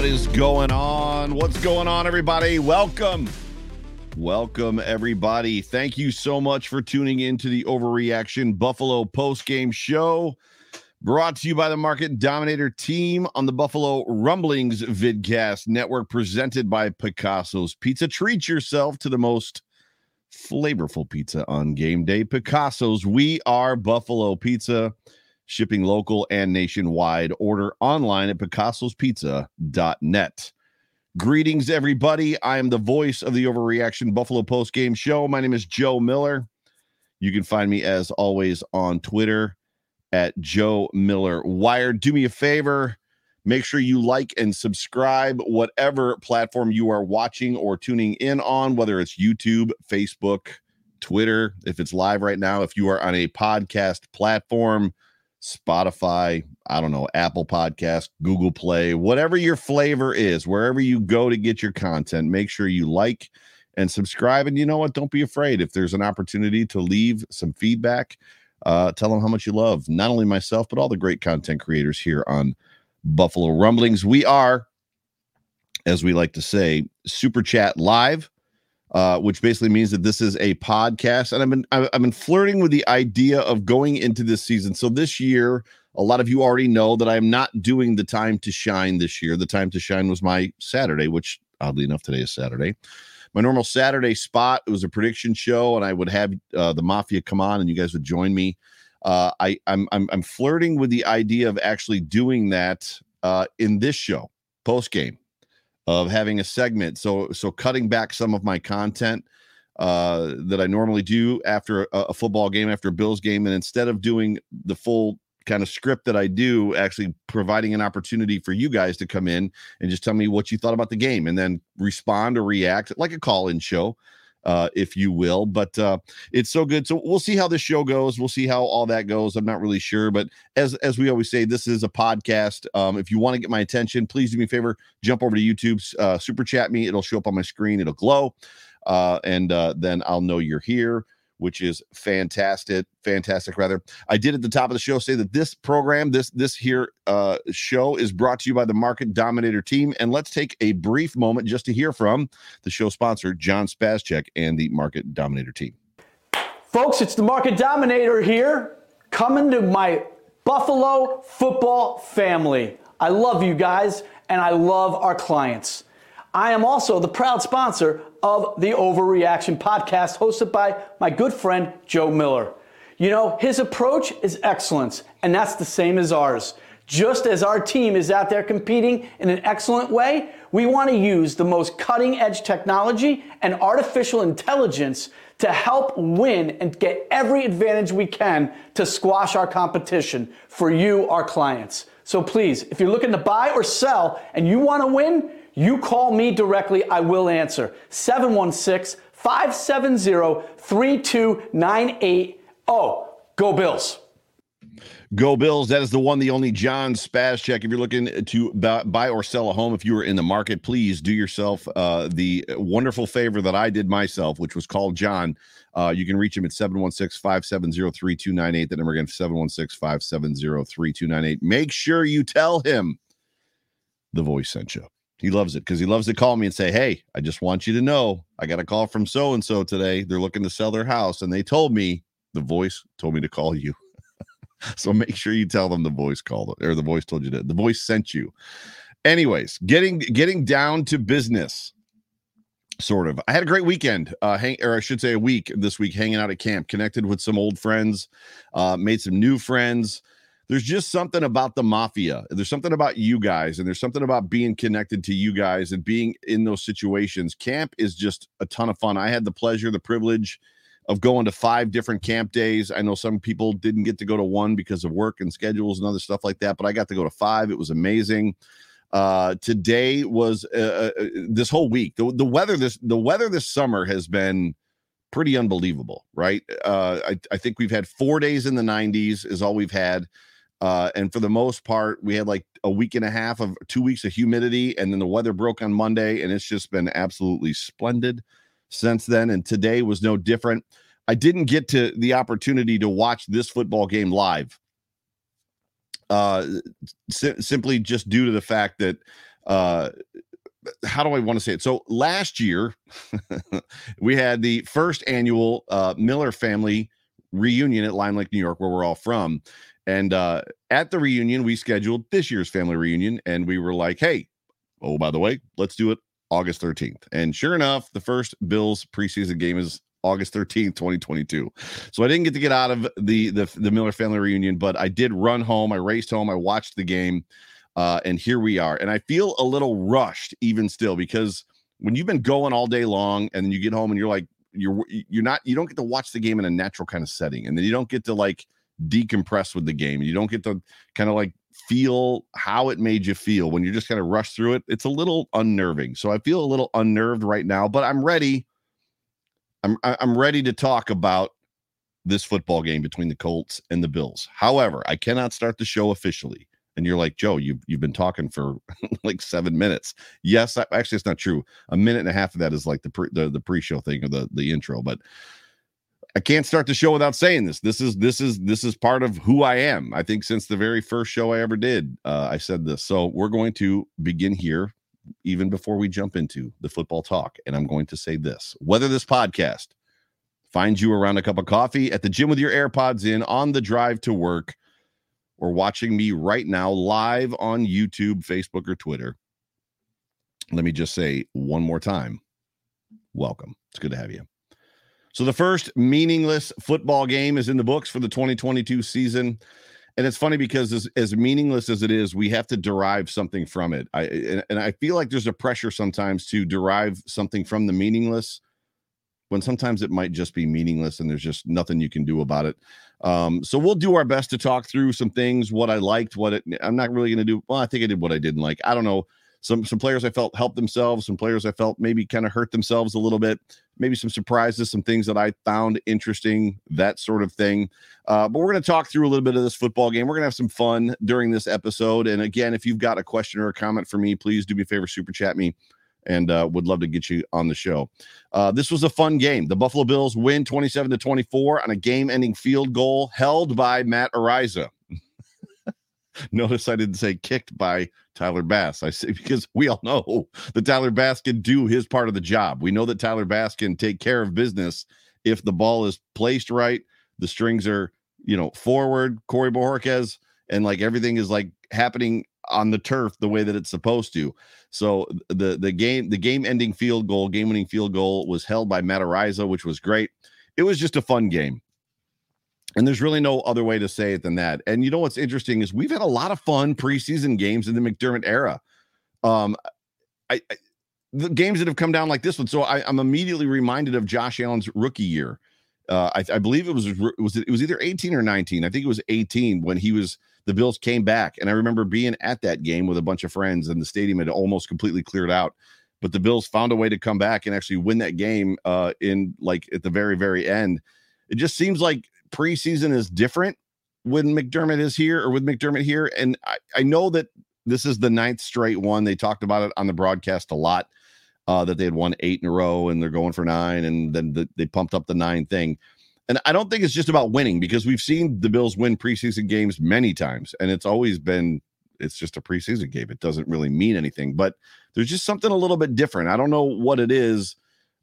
What is going on? What's going on, everybody? Welcome. Welcome, everybody. Thank you so much for tuning in to the Overreaction Buffalo post game show. Brought to you by the Market Dominator team on the Buffalo Rumblings Vidcast Network, presented by Picasso's Pizza. Treat yourself to the most flavorful pizza on game day. Picasso's, we are Buffalo Pizza, shipping local and nationwide. Order online at picassospizza.net. Greetings, everybody. I am the voice of the Overreaction Buffalo Post Game Show. My name is Joe Miller. You can find me, as always, on Twitter at Joe Miller Wired. Do me a favor. Make sure you like and subscribe, whatever platform you are watching or tuning in on, whether it's YouTube, Facebook, Twitter, if it's live right now, if you are on a podcast platform, Spotify, I don't know, Apple Podcast, Google Play, whatever your flavor is, wherever you go to get your content, make sure you like and subscribe. And you know what? Don't be afraid. If there's an opportunity to leave some feedback, uh, tell them how much you love not only myself, but all the great content creators here on Buffalo Rumblings. We are, as we like to say, Super Chat Live. Uh, which basically means that this is a podcast. And I've been I've been flirting with the idea of going into this season. So this year, a lot of you already know that I am not doing the time to shine this year. The time to shine was my Saturday, which oddly enough today is Saturday. My normal Saturday spot it was a prediction show, and I would have uh, the Mafia come on, and you guys would join me. Uh, I I'm, I'm I'm flirting with the idea of actually doing that uh, in this show post game of having a segment. So so cutting back some of my content uh, that I normally do after a, a, football game, after a Bills game, and instead of doing the full kind of script that I do, actually providing an opportunity for you guys to come in and just tell me what you thought about the game, and then respond or react like a call-in show uh, if you will. But uh, it's so good. So we'll see how this show goes. We'll see how all that goes. I'm not really sure, but as as we always say, this is a podcast. Um, if you want to get my attention, please do me a favor, jump over to YouTube, uh, super chat me. It'll show up on my screen. It'll glow, uh, and uh, then I'll know you're here which is fantastic fantastic rather. I did at the top of the show say that this program this this here uh show is brought to you by the market dominator team. And let's take a brief moment just to hear from the show sponsor john spazcheck and the market dominator team. Folks it's the market dominator here coming to my buffalo football family. I love you guys and i love our clients I am also the proud sponsor of the Overreaction podcast hosted by my good friend Joe Miller. You know, his approach is excellence, and that's the same as ours. Just as our team is out there competing in an excellent way, we want to use the most cutting edge technology and artificial intelligence to help win and get every advantage we can to squash our competition for you, our clients. So please, if you're looking to buy or sell and you want to win, you call me directly, I will answer. 716 570 3298. Oh, go Bills. Go Bills. That is the one, the only John Spazcheck. If you're looking to buy or sell a home, if you are in the market, please do yourself uh, the wonderful favor that I did myself, which was called John. Uh, you can reach him at 716 570 3298. The number again, 716 570 3298. Make sure you tell him the voice sent you. He loves it because he loves to call me and say, Hey, I just want you to know I got a call from so and so today. They're looking to sell their house. And they told me the voice told me to call you. so make sure you tell them the voice called or the voice told you that the voice sent you. Anyways, getting getting down to business. Sort of. I had a great weekend, uh, hang, or I should say a week this week, hanging out at camp, connected with some old friends, uh, made some new friends there's just something about the mafia. There's something about you guys, and there's something about being connected to you guys and being in those situations. Camp is just a ton of fun. I had the pleasure, the privilege of going to five different camp days. I know some people didn't get to go to one because of work and schedules and other stuff like that, but I got to go to five. It was amazing. Uh, today was uh, uh, this whole week. The, the weather this the weather this summer has been pretty unbelievable, right? Uh, I, I think we've had four days in the 90s is all we've had. Uh, and for the most part, we had like a week and a half of two weeks of humidity, and then the weather broke on Monday, and it's just been absolutely splendid since then. And today was no different. I didn't get to the opportunity to watch this football game live, uh, si- simply just due to the fact that uh, how do I want to say it? So last year, we had the first annual uh, Miller family reunion at Lime Lake, New York, where we're all from. And uh, at the reunion, we scheduled this year's family reunion, and we were like, "Hey, oh by the way, let's do it August 13th." And sure enough, the first Bills preseason game is August 13th, 2022. So I didn't get to get out of the the, the Miller family reunion, but I did run home. I raced home. I watched the game. Uh, and here we are. And I feel a little rushed even still because when you've been going all day long and then you get home and you're like, you're you're not you don't get to watch the game in a natural kind of setting and then you don't get to like decompress with the game. You don't get to kind of like feel how it made you feel when you're just kind of rush through it. It's a little unnerving. So i feel a little unnerved right now but i'm ready. I'm i'm ready to talk about this football game between the colts and the bills. However i cannot start the show officially. And you're like joe you've, you've been talking for like seven minutes. Yes actually it's not true. A minute and a half of that is like the pre, the, the pre-show thing or the the intro but i can't start the show without saying this. This is this is this is part of who i am. I think since the very first show i ever did uh, i said this. So we're going to begin here even before we jump into the football talk. And i'm going to say this. Whether this podcast. Finds you around a cup of coffee at the gym with your airpods in on the drive to work or watching me right now live on YouTube, Facebook, or Twitter, let me just say one more time welcome. It's good to have you. So, the first meaningless football game is in the books for the 2022 season. And it's funny because as, as meaningless as it is, we have to derive something from it. I and, and I feel like there's a pressure sometimes to derive something from the meaningless when sometimes it might just be meaningless and there's just nothing you can do about it. Um, so we'll do our best to talk through some things, what I liked, what it, I'm not really going to do. Well, I think I did what I didn't like. I don't know. Some some players I felt helped themselves, some players I felt maybe kind of hurt themselves a little bit, maybe some surprises, some things that I found interesting, that sort of thing. Uh, but we're going to talk through a little bit of this football game. We're going to have some fun during this episode. And again, if you've got a question or a comment for me, please do me a favor, super chat me and uh, would love to get you on the show. Uh, this was a fun game. The Buffalo Bills win 27 to 24 on a game ending field goal held by Matt Araiza. Notice I didn't say kicked by Tyler Bass. I say because we all know that Tyler Bass can do his part of the job. We know that Tyler Bass can take care of business if the ball is placed right, the strings are, you know, forward, Corey Bojorquez, and like everything is like happening on the turf the way that it's supposed to. So the the game the game ending field goal, game winning field goal was held by Matt Araiza, which was great. It was just a fun game. And there's really no other way to say it than that. And you know what's interesting is we've had a lot of fun preseason games in the McDermott era. Um, I, I the games that have come down like this one. So I, am immediately reminded of Josh Allen's rookie year. Uh, I, I, believe it was it was it was either 18 or 19. I think it was 18 when he was the Bills came back. And I remember being at that game with a bunch of friends, and the stadium had almost completely cleared out. But the Bills found a way to come back and actually win that game uh, in like at the very, very end. It just seems like preseason is different when McDermott is here or with McDermott here. And I, I know that this is the ninth straight one. They talked about it on the broadcast a lot uh, that they had won eight in a row and they're going for nine, and then the, they pumped up the nine thing. And I don't think it's just about winning because we've seen the Bills win preseason games many times, and it's always been it's just a preseason game. It doesn't really mean anything, but there's just something a little bit different. I don't know what it is,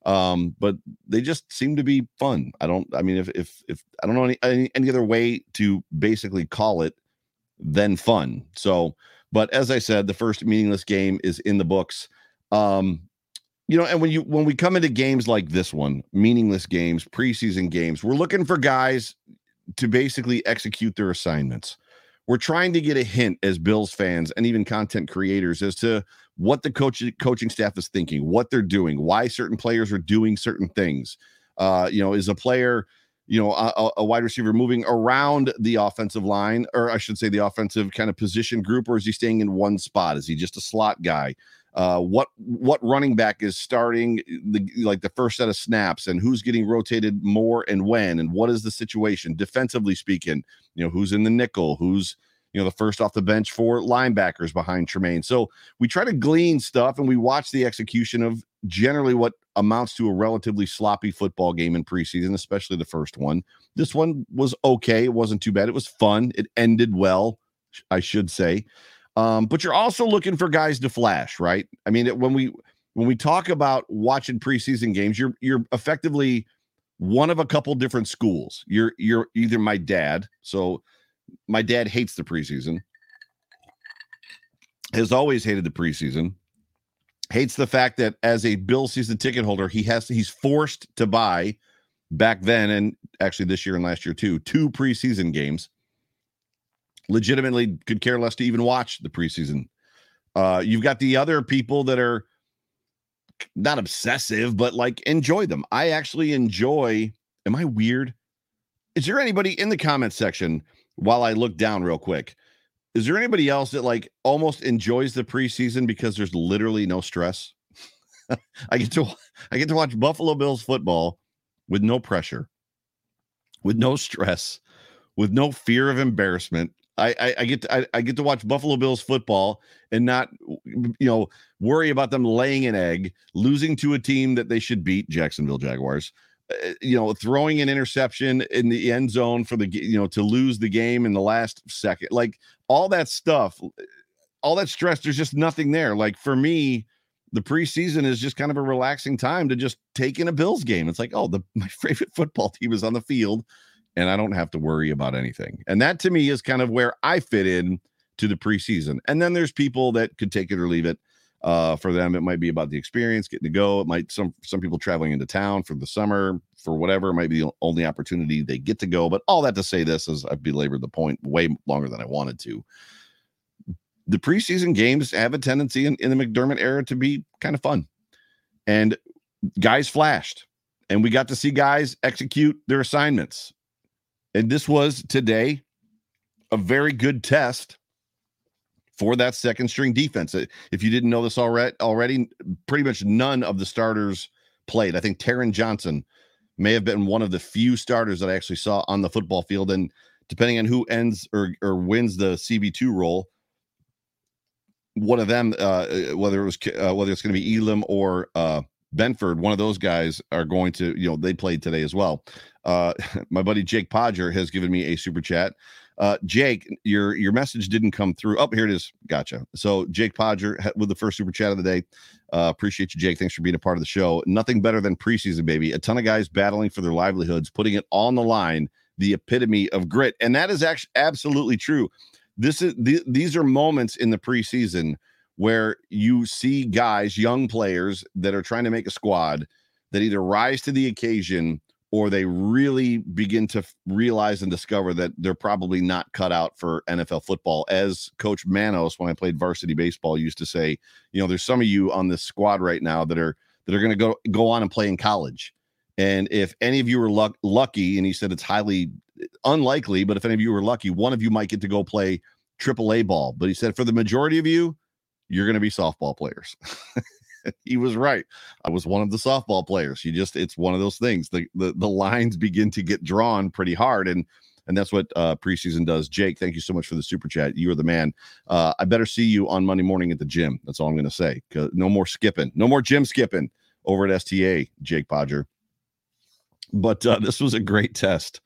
um, but they just seem to be fun. I don't. I mean, if if if I don't know any any, any other way to basically call it than fun. So, but as I said, the first meaningless game is in the books. Um, you know, and when you when we come into games like this one, meaningless games, preseason games, we're looking for guys to basically execute their assignments. We're trying to get a hint as Bills fans and even content creators as to what the coach coaching staff is thinking, what they're doing, why certain players are doing certain things. Uh, you know, is a player, you know, a, a wide receiver moving around the offensive line, or I should say the offensive kind of position group, or is he staying in one spot? Is he just a slot guy? uh, what what running back is starting the like the first set of snaps and who's getting rotated more and when and what is the situation defensively speaking you know who's in the nickel who's you know the first off the bench for linebackers behind Tremaine. So we try to glean stuff and we watch the execution of generally what amounts to a relatively sloppy football game in preseason especially the first one. This one was okay. It wasn't too bad. It was fun. It ended well I should say. Um, but you're also looking for guys to flash, right? I mean, when we when we talk about watching preseason games, you're you're effectively one of a couple different schools. You're you're either my dad, so my dad hates the preseason, has always hated the preseason, hates the fact that as a Bill season ticket holder, he has he's forced to buy back then and actually this year and last year too, two preseason games. Legitimately could care less to even watch the preseason. Uh, you've got the other people that are not obsessive, but like enjoy them. I actually enjoy. Am I weird? Is there anybody in the comment section while I look down real quick? Is there anybody else that like almost enjoys the preseason because there's literally no stress? I get to I get to watch Buffalo Bills football with no pressure, with no stress, with no fear of embarrassment. I, I, I get to, I, I, get to watch Buffalo Bills football and not you know worry about them laying an egg, losing to a team that they should beat, Jacksonville Jaguars. Uh, you know, throwing an interception in the end zone for the you know to lose the game in the last second, like all that stuff, all that stress. There's just nothing there. Like for me, the preseason is just kind of a relaxing time to just take in a Bills game. It's like, oh, the my favorite football team is on the field, and I don't have to worry about anything. And that to me is kind of where I fit in to the preseason. And then there's people that could take it or leave it. Uh, for them, it might be about the experience, getting to go. It might some some people traveling into town for the summer for whatever. It might be the only opportunity they get to go. But all that to say, this is I've belabored the point way longer than I wanted to. The preseason games have a tendency in, in the McDermott era to be kind of fun, and guys flashed, and we got to see guys execute their assignments. And this was today a very good test for that second string defense. If you didn't know this already, already pretty much none of the starters played. I think Taron Johnson may have been one of the few starters that I actually saw on the football field. And depending on who ends or, or wins the CB2 role, one of them, uh, uh whether it was uh, whether it's going to be Elam or uh, Benford, one of those guys are going to, you know, they played today as well. Uh, my buddy Jake Podger has given me a super chat. Uh, Jake, your your message didn't come through. Oh, here it is. Gotcha. So Jake Podger with the first super chat of the day. Uh, appreciate you, Jake. Thanks for being a part of the show. Nothing better than preseason, baby. A ton of guys battling for their livelihoods, putting it on the line. The epitome of grit, and that is actually absolutely true. This is the, these are moments in the preseason where you see guys, young players that are trying to make a squad that either rise to the occasion or they really begin to realize and discover that they're probably not cut out for NFL football. As Coach Manos, when I played varsity baseball, used to say, you know, there's some of you on this squad right now that are that are going to go go on and play in college. And if any of you are luck, lucky, and he said it's highly unlikely, but if any of you are lucky, one of you might get to go play AAA ball. But he said for the majority of you, you're going to be softball players. he was right. I was one of the softball players. You just it's one of those things. The the, the lines begin to get drawn pretty hard and and that's what uh, preseason does. Jake, thank you so much for the super chat. You are the man. Uh, I better see you on Monday morning at the gym. That's all I'm going to say. No more skipping. No more gym skipping over at STA, Jake Podger. But uh, this was a great test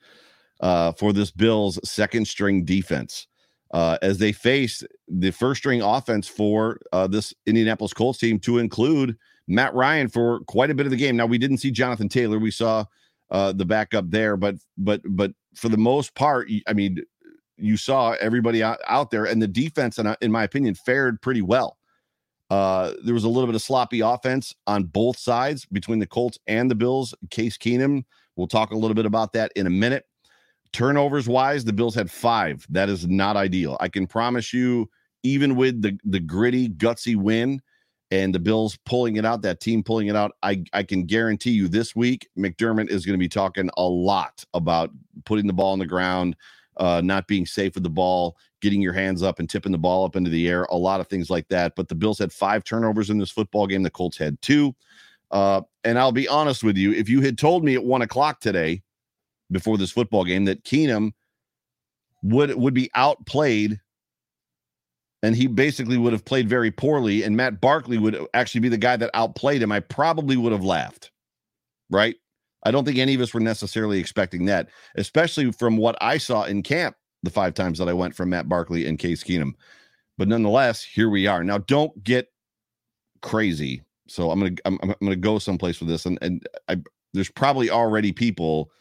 uh, for this Bills second string defense uh, as they face the first string offense for uh, this Indianapolis Colts team to include Matt Ryan for quite a bit of the game. Now we didn't see Jonathan Taylor; we saw uh, the backup there, but but but for the most part, I mean, you saw everybody out, there, and the defense, in, in my opinion, fared pretty well. Uh, there was a little bit of sloppy offense on both sides between the Colts and the Bills. Case Keenum, we'll talk a little bit about that in a minute. Turnovers wise, the Bills had five. That is not ideal. I can promise you, even with the the gritty, gutsy win and the Bills pulling it out, that team pulling it out, I, I can guarantee you this week, McDermott is going to be talking a lot about putting the ball on the ground, uh, not being safe with the ball, getting your hands up and tipping the ball up into the air, a lot of things like that. But the Bills had five turnovers in this football game. The Colts had two. Uh, and I'll be honest with you, if you had told me at one o'clock today before this football game that Keenum would would be outplayed and he basically would have played very poorly and Matt Barkley would actually be the guy that outplayed him, I probably would have laughed. Right? I don't think any of us were necessarily expecting that, especially from what I saw in camp the five times that I went from Matt Barkley and Case Keenum. But nonetheless, here we are. Now, don't get crazy. So I'm gonna I'm, I'm gonna go someplace with this, and and I there's probably already people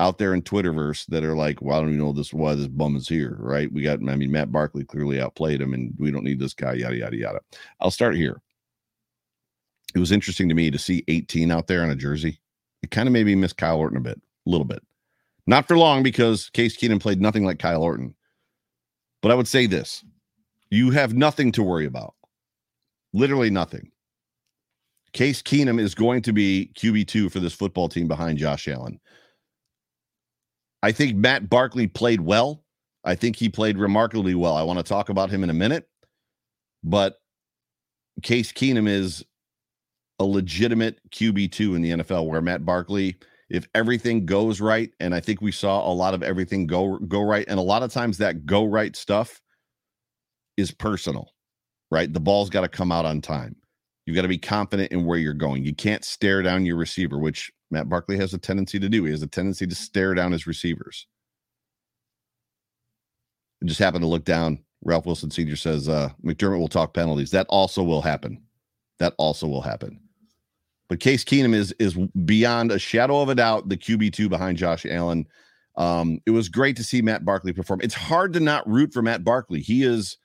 out there in Twitterverse that are like, well, I don't even know this why this bum is here, right? We got, I mean, Matt Barkley clearly outplayed him, and we don't need this guy, yada yada yada. I'll start here. It was interesting to me to see 18 out there on a jersey. It kind of made me miss Kyle Orton a bit, a little bit. Not for long because Case Keenum played nothing like Kyle Orton. But I would say this you have nothing to worry about. Literally nothing. Case Keenum is going to be QB2 for this football team behind Josh Allen. I think Matt Barkley played well. I think he played remarkably well. I want to talk about him in a minute, but Case Keenum is a legitimate QB2 in the NFL where Matt Barkley, if everything goes right, and I think we saw a lot of everything go go right, and a lot of times that go right stuff is personal, right? The ball's got to come out on time. You've got to be confident in where you're going. You can't stare down your receiver, which Matt Barkley has a tendency to do. He has a tendency to stare down his receivers. I just happened to look down. Ralph Wilson Sr. says uh, McDermott will talk penalties. That also will happen. That also will happen. But Case Keenum is is beyond a shadow of a doubt the QB two behind Josh Allen. Um, it was great to see Matt Barkley perform. It's hard to not root for Matt Barkley. He is.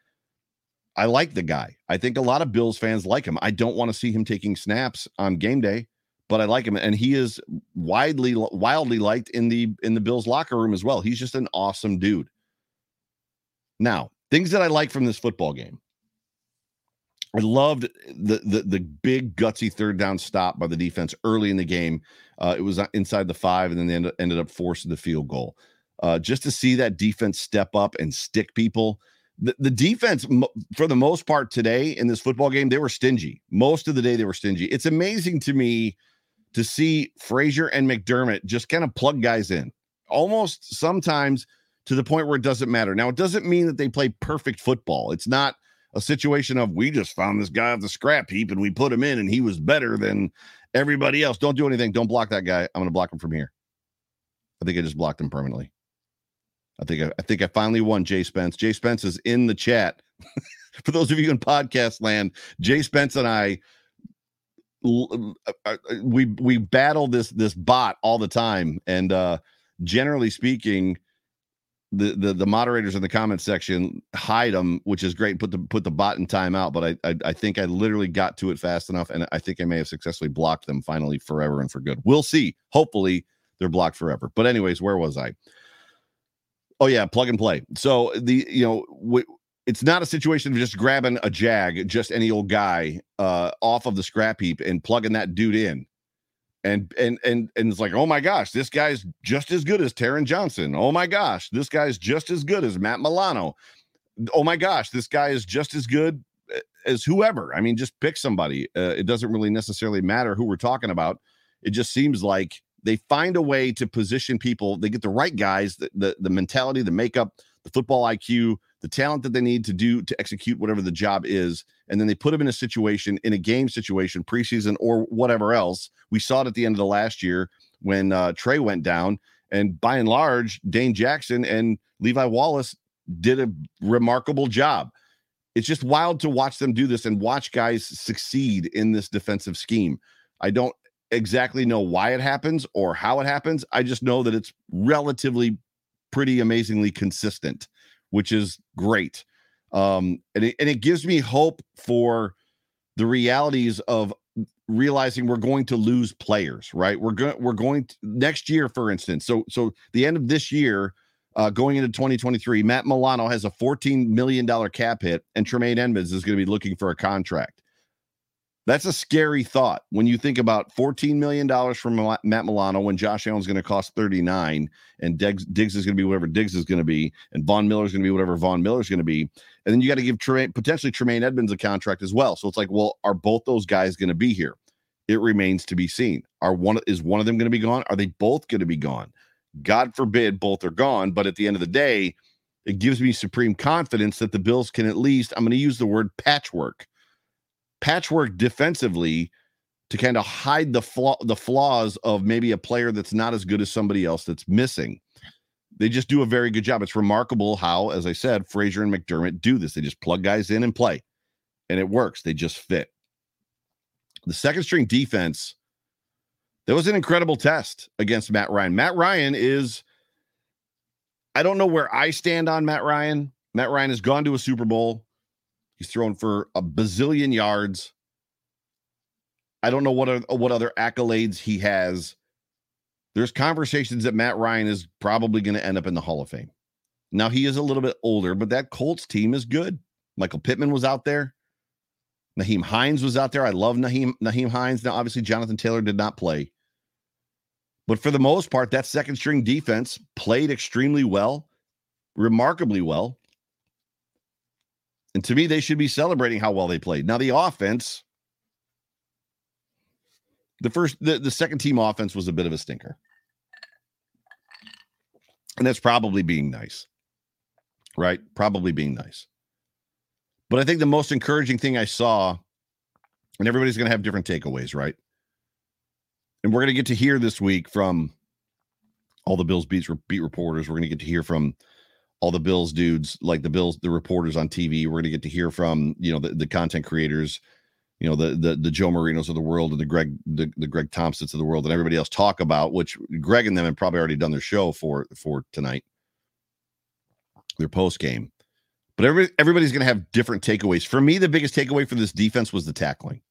I like the guy. I think a lot of Bills fans like him. I don't want to see him taking snaps on game day but I like him, and he is widely wildly liked in the in the Bills locker room as well. He's just an awesome dude. Now, things that I like from this football game. I loved the the the big gutsy third down stop by the defense early in the game. Uh, it was inside the five, and then they ended, ended up forcing the field goal. Uh, just to see that defense step up and stick people. The, the defense, for the most part, today in this football game, they were stingy. Most of the day, they were stingy. It's amazing to me to see Frazier and McDermott just kind of plug guys in almost sometimes to the point where it doesn't matter. Now, it doesn't mean that they play perfect football. It's not a situation of we just found this guy off the scrap heap and we put him in and he was better than everybody else. Don't do anything. Don't block that guy. I'm going to block him from here. I think I just blocked him permanently. I think I, I think I finally won Jay Spence. Jay Spence is in the chat. For those of you in podcast land, Jay Spence and I Um, uh, uh, uh, we we battle this this bot all the time and uh generally speaking the, the the moderators in the comment section hide them which is great put the put the bot in timeout but I, I i think i literally got to it fast enough and i think i may have successfully blocked them finally forever and for good. We'll see. Hopefully they're blocked forever. But anyways where was i? Oh yeah plug and play. So the you know w- it's not a situation of just grabbing a jag, just any old guy uh, off of the scrap heap and plugging that dude in. And and and and it's like, oh my gosh, this guy's just as good as Taron Johnson. Oh my gosh, this guy's just as good as Matt Milano. Oh my gosh, this guy is just as good uh, as whoever. I mean, just pick somebody. Uh, it doesn't really necessarily matter who we're talking about. It just seems like they find a way to position people. They get the right guys, the the, the mentality, the makeup, the football IQ, the talent that they need to do to execute whatever the job is. And then they put them in a situation, in a game situation, preseason or whatever else. We saw it at the end of the last year when uh, Trey went down. And by and large, Dane Jackson and Levi Wallace did a remarkable job. It's just wild to watch them do this and watch guys succeed in this defensive scheme. I don't exactly know why it happens or how it happens. I just know that it's relatively pretty amazingly consistent which is great. Um, and it, and it gives me hope for the realities of realizing we're going to lose players, right? We're going we're going to, next year, for instance. So so the end of this year, uh, going into 2023, Matt Milano has a 14 million dollar cap hit, and Tremaine Edmunds is going to be looking for a contract. That's a scary thought when you think about $14 million from Matt Milano when Josh Allen's going to cost 39 and Diggs, Diggs is going to be whatever Diggs is going to be and Von Miller is going to be whatever Von Miller is going to be. And then you got to give Tremaine, potentially Tremaine Edmunds a contract as well. So it's like, well, are both those guys going to be here? It remains to be seen. Are one is one of them going to be gone? Are they both going to be gone? God forbid both are gone, but at the end of the day, it gives me supreme confidence that the Bills can at least, I'm going to use the word patchwork patchwork defensively to kind of hide the flaw the flaws of maybe a player that's not as good as somebody else that's missing. they just do a very good job. It's remarkable how, as I said, Frazier and McDermott do this. They just plug guys in and play, and it works. They just fit. The second string defense, that was an incredible test against Matt Ryan. Matt Ryan is, I don't know where I stand on Matt Ryan. Matt Ryan has gone to a Super Bowl. He's thrown for a bazillion yards. I don't know what are, what other accolades he has. There's conversations that Matt Ryan is probably going to end up in the Hall of Fame. Now he is a little bit older, but that Colts team is good. Michael Pittman was out there. Nyheim Hines was out there. I love Nyheim Nyheim Hines. Now, obviously, Jonathan Taylor did not play. But for the most part, that second string defense played extremely well, remarkably well. And to me, they should be celebrating how well they played. Now, the offense, the first, the, the second team offense was a bit of a stinker. And that's probably being nice, right? Probably being nice. But I think the most encouraging thing I saw, and everybody's going to have different takeaways, right? And we're going to get to hear this week from all the Bills beat, beat reporters. We're going to get to hear from all the Bills dudes, like the Bills, the reporters on TV. We're going to get to hear from you know the, the content creators, you know the the the Joe Marinos of the world and the Greg the, the Greg Thompsons of the world and everybody else talk about. Which Greg and them have probably already done their show for for tonight, their post game. But every, everybody's going to have different takeaways. For me, the biggest takeaway for this defense was the tackling.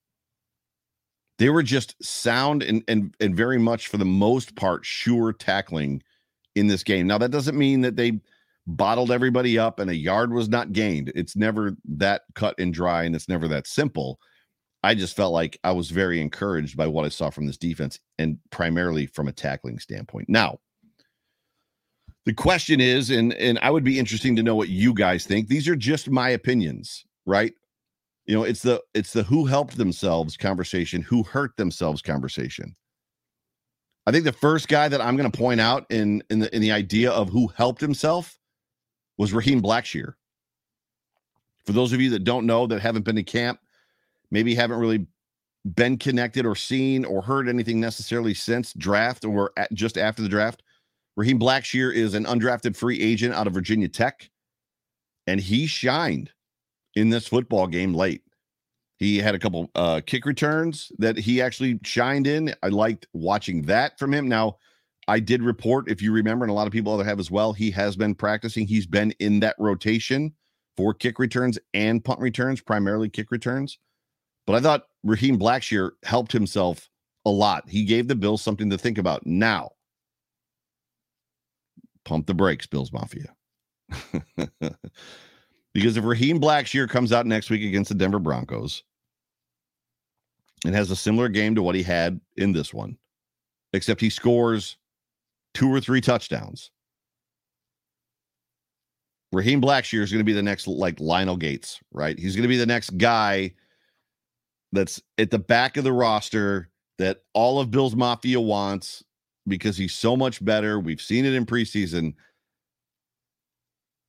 They were just sound and and and very much for the most part sure tackling in this game. Now that doesn't mean that they bottled everybody up and a yard was not gained. It's never that cut and dry and it's never that simple. I just felt like I was very encouraged by what I saw from this defense and primarily from a tackling standpoint. Now, the question is and and I would be interesting to know what you guys think. These are just my opinions, right? You know, it's the it's the who helped themselves conversation, who hurt themselves conversation. I think the first guy that I'm going to point out in in the in the idea of who helped himself was Raheem Blackshear. For those of you that don't know, that haven't been to camp, maybe haven't really been connected or seen or heard anything necessarily since draft or at, just after the draft, Raheem Blackshear is an undrafted free agent out of Virginia Tech, and he shined in this football game late. He had a couple uh, kick returns that he actually shined in. I liked watching that from him. Now, I did report, if you remember, and a lot of people other have as well, he has been practicing. He's been in that rotation for kick returns and punt returns, primarily kick returns. But I thought Raheem Blackshear helped himself a lot. He gave the Bills something to think about. Now, pump the brakes, Bills Mafia. because if Raheem Blackshear comes out next week against the Denver Broncos and has a similar game to what he had in this one, except he scores two or three touchdowns. Raheem Blackshear is going to be the next like Lionel Gates, right? He's going to be the next guy that's at the back of the roster that all of Bill's Mafia wants because he's so much better. We've seen it in preseason.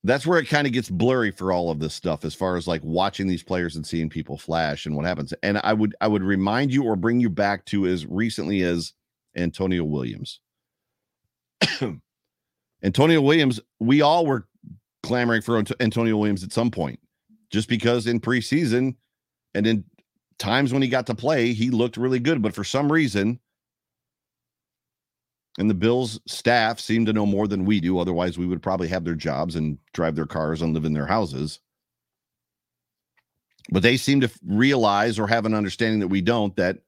That's where it kind of gets blurry for all of this stuff as far as like watching these players and seeing people flash and what happens. And I would I would remind you or bring you back to as recently as Antonio Williams. Antonio Williams, we all were clamoring for Antonio Williams at some point, just because in preseason and in times when he got to play, he looked really good. But for some reason, and the Bills staff seem to know more than we do. Otherwise, we would probably have their jobs and drive their cars and live in their houses. But they seem to realize or have an understanding that we don't that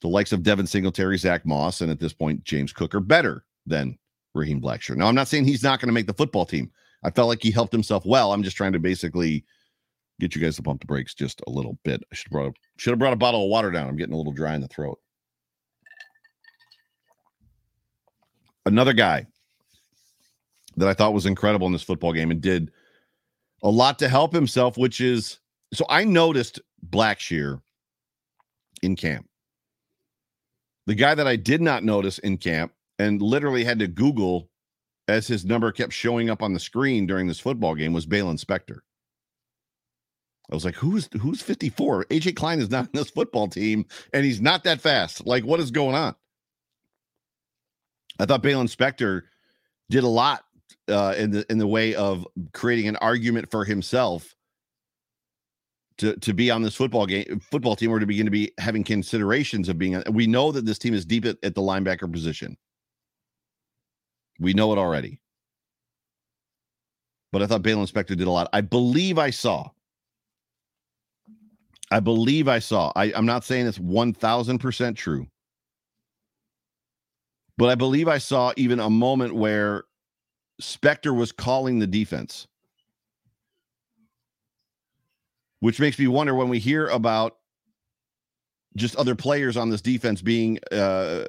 the likes of Devin Singletary, Zach Moss, and at this point, James Cook are better than Raheem Blackshear. Now, I'm not saying he's not going to make the football team. I felt like he helped himself well. I'm just trying to basically get you guys to pump the brakes just a little bit. I should have brought should have brought a bottle of water down. I'm getting a little dry in the throat. Another guy that I thought was incredible in this football game and did a lot to help himself, which is so I noticed Blackshear in camp. The guy that I did not notice in camp and literally had to Google as his number kept showing up on the screen during this football game was Baylon Spector. I was like, who's who's 54? AJ Klein is not in this football team, and he's not that fast. Like, what is going on? I thought Baylon Spector did a lot uh, in the in the way of creating an argument for himself to to be on this football game football team or to begin to be having considerations of being. We know that this team is deep at, at the linebacker position. We know it already. But I thought Baylon Spector did a lot. I believe I saw. I believe I saw. I, I'm not saying it's 1000% true. But I believe I saw even a moment where spector was calling the defense. Which makes me wonder when we hear about just other players on this defense being uh,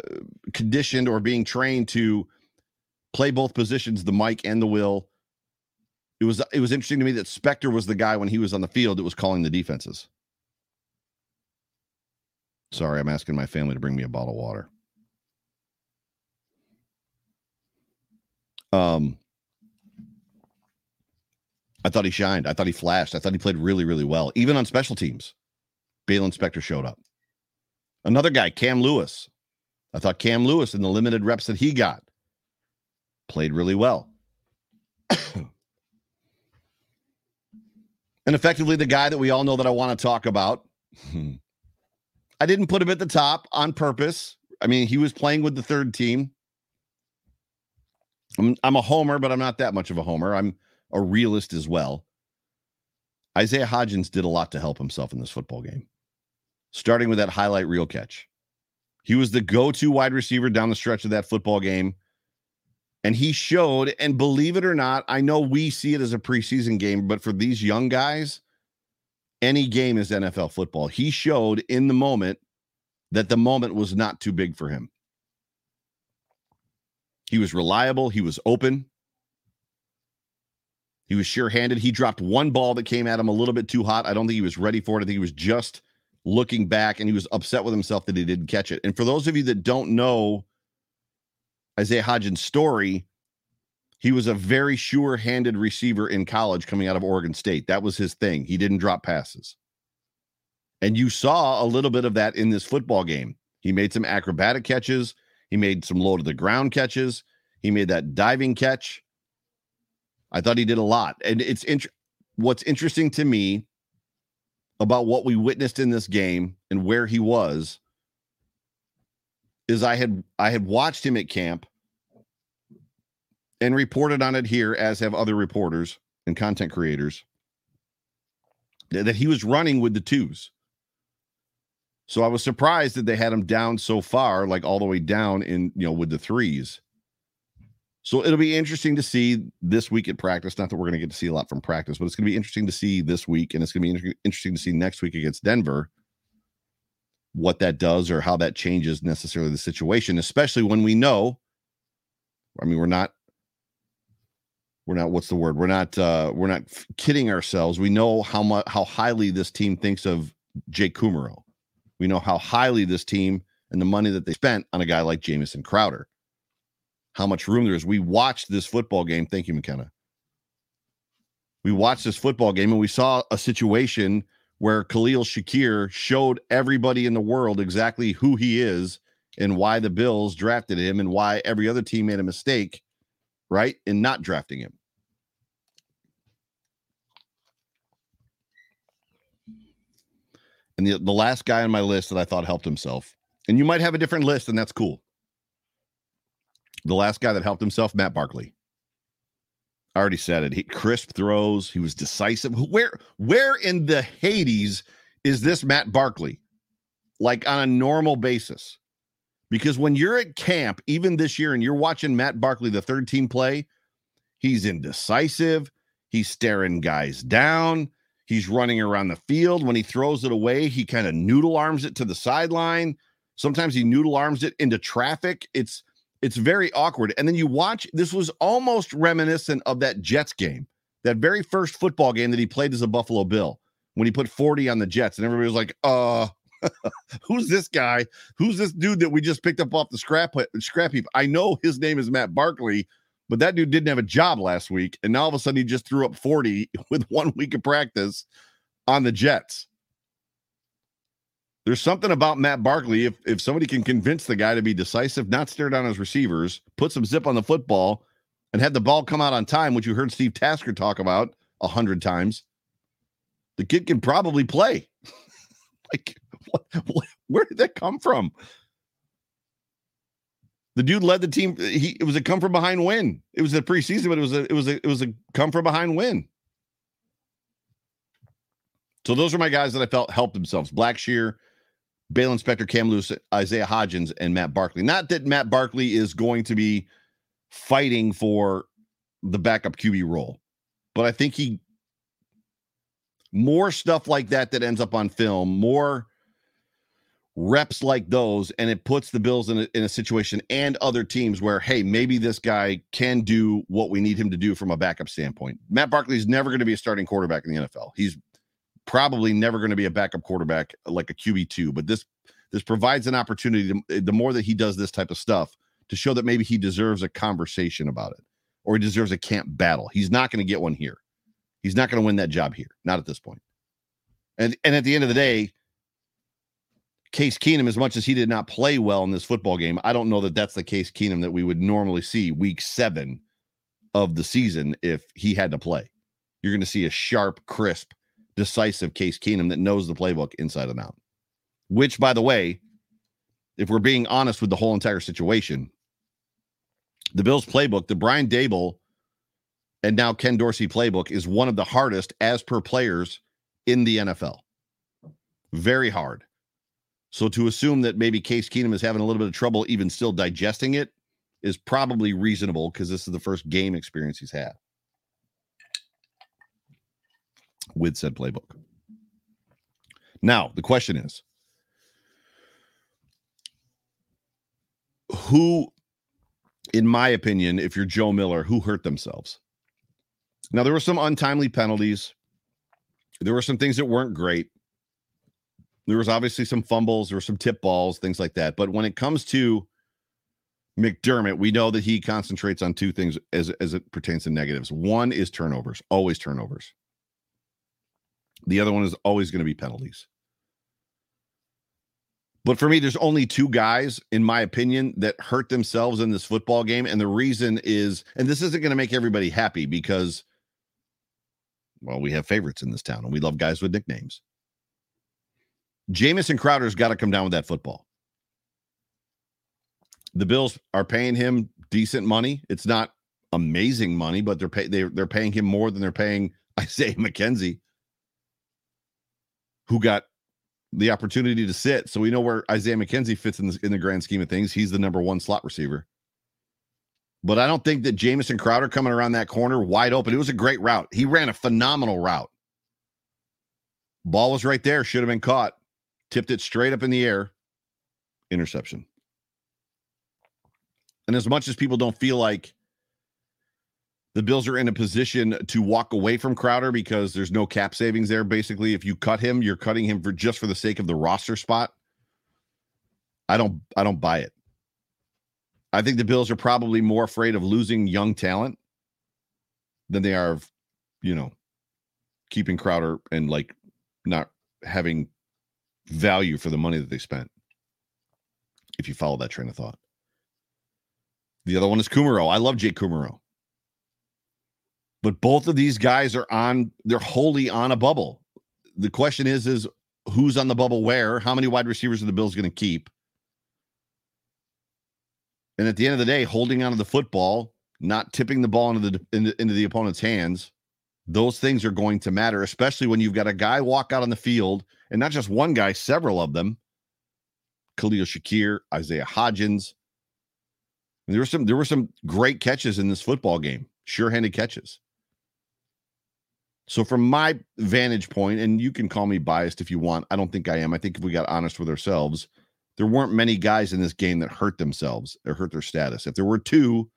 conditioned or being trained to play both positions, the Mike and the Will. It was it was interesting to me that Spector was the guy when he was on the field that was calling the defenses. Sorry, I'm asking my family to bring me a bottle of water. Um, I thought he shined. I thought he flashed. I thought he played really, really well. Even on special teams, Baylon Spector showed up. Another guy, Cam Lewis. I thought Cam Lewis in the limited reps that he got played really well. and effectively, the guy that we all know that I want to talk about. I didn't put him at the top on purpose. I mean, he was playing with the third team. I'm, I'm a homer, but I'm not that much of a homer. I'm a realist as well. Isaiah Hodgins did a lot to help himself in this football game, starting with that highlight reel catch. He was the go to wide receiver down the stretch of that football game. And he showed, and believe it or not, I know we see it as a preseason game, but for these young guys, any game is NFL football. He showed in the moment that the moment was not too big for him. He was reliable. He was open. He was sure handed. He dropped one ball that came at him a little bit too hot. I don't think he was ready for it. I think he was just looking back and he was upset with himself that he didn't catch it. And for those of you that don't know Isaiah Hodgins' story, he was a very sure handed receiver in college coming out of Oregon State. That was his thing. He didn't drop passes. And you saw a little bit of that in this football game. He made some acrobatic catches. He made some low to the ground catches. He made that diving catch. I thought he did a lot. And it's int- what's interesting to me about what we witnessed in this game and where he was is I had I had watched him at camp and reported on it here as have other reporters and content creators that he was running with the twos. So I was surprised that they had him down so far, like all the way down in, you know, with the threes. So it'll be interesting to see this week at practice. Not that we're going to get to see a lot from practice, but it's going to be interesting to see this week. And it's going to be inter- interesting to see next week against Denver what that does or how that changes necessarily the situation, especially when we know. I mean, we're not we're not what's the word we're not uh we're not kidding ourselves we know how much how highly this team thinks of jake kumerow we know how highly this team and the money that they spent on a guy like Jamison Crowder. How much room there is. We watched this football game. Thank you, McKenna. We watched this football game and we saw a situation where Khalil Shakir showed everybody in the world exactly who he is and why the Bills drafted him and why every other team made a mistake, right, in not drafting him. And the, the last guy on my list that I thought helped himself, and you might have a different list, and that's cool. The last guy that helped himself, Matt Barkley. I already said it. He crisp throws. He was decisive. Where where in the Hades is this Matt Barkley? Like on a normal basis. Because when you're at camp, even this year, and you're watching Matt Barkley, the third team play, he's indecisive. He's staring guys down. He's running around the field. When he throws it away, he kind of noodle arms it to the sideline. Sometimes he noodle arms it into traffic. It's it's very awkward. And then you watch this was almost reminiscent of that Jets game, that very first football game that he played as a Buffalo Bill when he put 40 on the Jets. And everybody was like, uh, who's this guy? Who's this dude that we just picked up off the scrap scrap heap? I know his name is Matt Barkley, but that dude didn't have a job last week, and now all of a sudden he just threw up 40 with one week of practice on the Jets. There's something about Matt Barkley. If if somebody can convince the guy to be decisive, not stare down his receivers, put some zip on the football, and had the ball come out on time, which you heard Steve Tasker talk about a hundred times, the kid can probably play. like, what, what, where did that come from? The dude led the team. He it was a come from behind win. It was a preseason, but it was a it was a it was a come from behind win. So those are my guys that I felt helped themselves. Blackshear, Baylon Spector Cam Lewis, Isaiah Hodgins, and Matt Barkley. Not that Matt Barkley is going to be fighting for the backup QB role, but I think he more stuff like that that ends up on film, more reps like those, and it puts the Bills in a, in a situation and other teams where, hey, maybe this guy can do what we need him to do from a backup standpoint. Matt Barkley is never going to be a starting quarterback in the NFL. He's probably never going to be a backup quarterback like a QB two, but this this provides an opportunity. To, eh, the more that he does this type of stuff, to show that maybe he deserves a conversation about it, or he deserves a camp battle. He's not going to get one here. He's not going to win that job here. Not at this point. And and at the end of the day, Case Keenum, as much as he did not play well in this football game, I don't know that that's the Case Keenum that we would normally see week seven of the season if he had to play. You're going to see a sharp, crisp decisive Case Keenum that knows the playbook inside and out. Which, by the way, if we're being honest with the whole entire situation, the Bills playbook, the Brian Daboll and now Ken Dorsey playbook is one of the hardest as per players in the NFL. Very hard. So to assume that maybe Case Keenum is having a little bit of trouble even still digesting it is probably reasonable because this is the first game experience he's had. With said playbook. Now, the question is who, in my opinion, if you're Joe Miller, who hurt themselves? Now, there were some untimely penalties. There were some things that weren't great. There was obviously some fumbles, there were some tip balls, things like that. But when it comes to McDermott, we know that he concentrates on two things as, as it pertains to negatives. One is turnovers, always turnovers. The other one is always going to be penalties. But for me, there's only two guys, in my opinion, that hurt themselves in this football game. And the reason is, and this isn't going to make everybody happy because, well, we have favorites in this town and we love guys with nicknames. Jamison Crowder's got to come down with that football. The Bills are paying him decent money. It's not amazing money, but they're pay, they, they're paying him more than they're paying Isaiah McKenzie who got the opportunity to sit. So we know where Isaiah McKenzie fits in the, in the grand scheme of things. He's the number one slot receiver. But I don't think that Jamison Crowder coming around that corner wide open. It was a great route. He ran a phenomenal route. Ball was right there, should have been caught. Tipped it straight up in the air. Interception. And as much as people don't feel like the Bills are in a position to walk away from Crowder because there's no cap savings there. Basically, if you cut him, you're cutting him for just for the sake of the roster spot. I don't I don't buy it. I think the Bills are probably more afraid of losing young talent than they are of, you know, keeping Crowder and like not having value for the money that they spent. If you follow that train of thought. The other one is Kumerow. I love Jake Kumerow. But both of these guys are on, they're wholly on a bubble. The question is, is who's on the bubble where? How many wide receivers are the Bills going to keep? And at the end of the day, holding onto the football, not tipping the ball into the into, into the opponent's hands, those things are going to matter, especially when you've got a guy walk out on the field, and not just one guy, several of them. Khalil Shakir, Isaiah Hodgins. And there were some there were some great catches in this football game, sure-handed catches. So, from my vantage point, and you can call me biased if you want, I don't think I am. I think if we got honest with ourselves, there weren't many guys in this game that hurt themselves or hurt their status. If there were two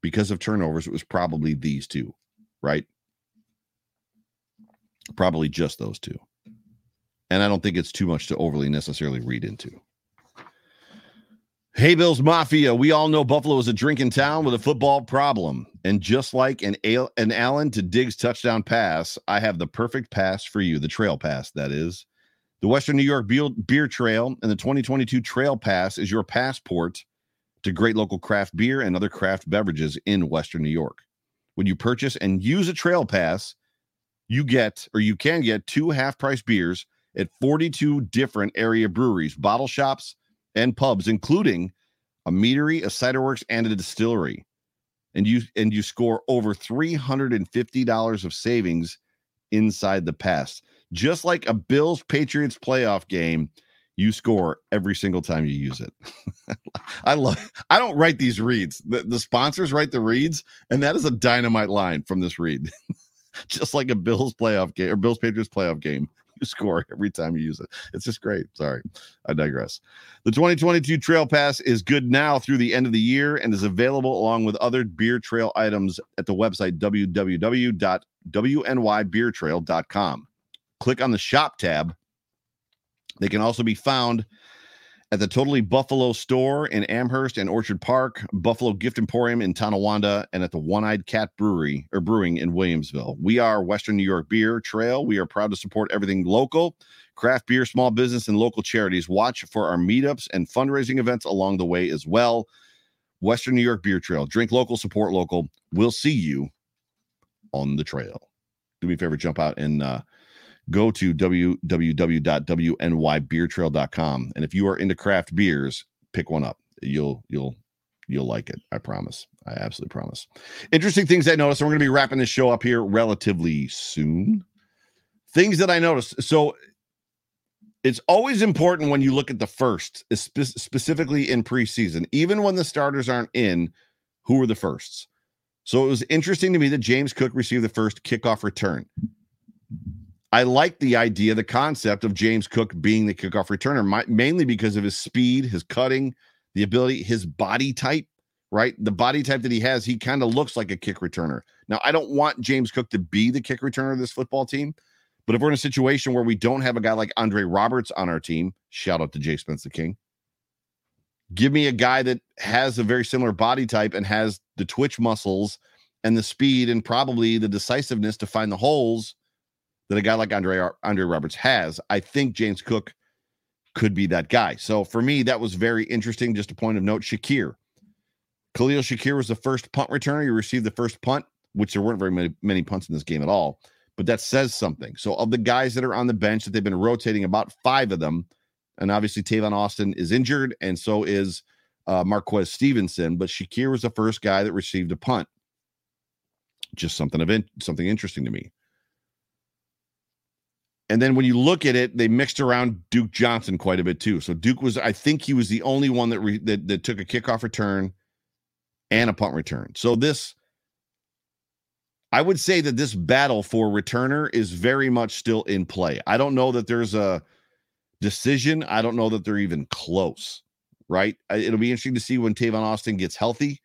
because of turnovers, it was probably these two, right? Probably just those two. And I don't think it's too much to overly necessarily read into. Hey, Bills Mafia. We all know Buffalo is a drinking town with a football problem. And just like an, an Allen to Diggs touchdown pass, I have the perfect pass for you, the trail pass, that is. The Western New York Beer Trail and the 2022 Trail Pass is your passport to great local craft beer and other craft beverages in Western New York. When you purchase and use a trail pass, you get or you can get two half price beers at 42 different area breweries, bottle shops, and pubs, including a meadery, a ciderworks, and a distillery. And you and you score over $350 of savings inside the pass. Just like a Bills Patriots playoff game, you score every single time you use it. I love I don't write these reads. The, the sponsors write the reads, and that is a dynamite line from this read. Just like a Bills playoff game or Bills Patriots playoff game score every time you use it. It's just great. Sorry, I digress. The 2022 Trail Pass is good now through the end of the year and is available along with other beer trail items at the website www.wnYbeertrail.com. Click on the shop tab. They can also be found at the Totally Buffalo store in Amherst and Orchard Park, Buffalo Gift Emporium in Tonawanda, and at the One Eyed Cat Brewery or Brewing in Williamsville. We are Western New York Beer Trail. We are proud to support everything local, craft beer, small business, and local charities. Watch for our meetups and fundraising events along the way as well. Western New York Beer Trail. Drink local, support local. We'll see you on the trail. Do me a favor, jump out and uh, go to www.wnybeertrail.com and if you are into craft beers pick one up. You'll you'll you'll like it. I promise. I absolutely promise. Interesting things i noticed. And we're going to be wrapping this show up here relatively soon. Things that i noticed. So it's always important when you look at the first spe- specifically in preseason even when the starters aren't in who are the firsts? So it was interesting to me that james cook received the first kickoff return I like the idea, the concept of James Cook being the kickoff returner, my, mainly because of his speed, his cutting, the ability, his body type, right? The body type that he has, he kind of looks like a kick returner. Now, I don't want James Cook to be the kick returner of this football team, but if we're in a situation where we don't have a guy like Andre Roberts on our team, shout out to Jay Spence the King. Give me a guy that has a very similar body type and has the twitch muscles and the speed and probably the decisiveness to find the holes that a guy like Andre Andre Roberts has. I think James Cook could be that guy. So for me, that was very interesting. Just a point of note: Shakir, Khalil Shakir was the first punt returner. He received the first punt, which there weren't very many, many punts in this game at all. But that says something. So of the guys that are on the bench, that they've been rotating about five of them, and obviously Tavon Austin is injured, and so is uh, Marquez Stevenson. But Shakir was the first guy that received a punt. Just something of in, something interesting to me. And then when you look at it, they mixed around Duke Johnson quite a bit too. So Duke was, I think he was the only one that re, that, that took a kickoff return and a punt return. So this, I would say that this battle for returner is very much still in play. I don't know that there's a decision. I don't know that they're even close. Right? It'll be interesting to see when Tavon Austin gets healthy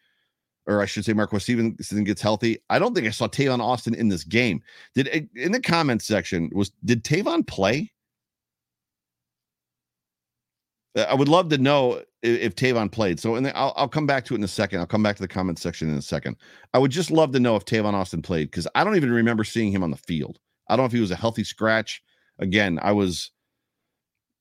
or I should say Marquez Stevenson gets healthy. I don't think I saw Tavon Austin in this game. Did eh, in the comments section was did Tavon play? I would love to know if, if Tavon played. So, and I'll, I'll come back to it in a second. I'll come back to the comment section in a second. I would just love to know if Tavon Austin played because I don't even remember seeing him on the field. I don't know if he was a healthy scratch. Again, I was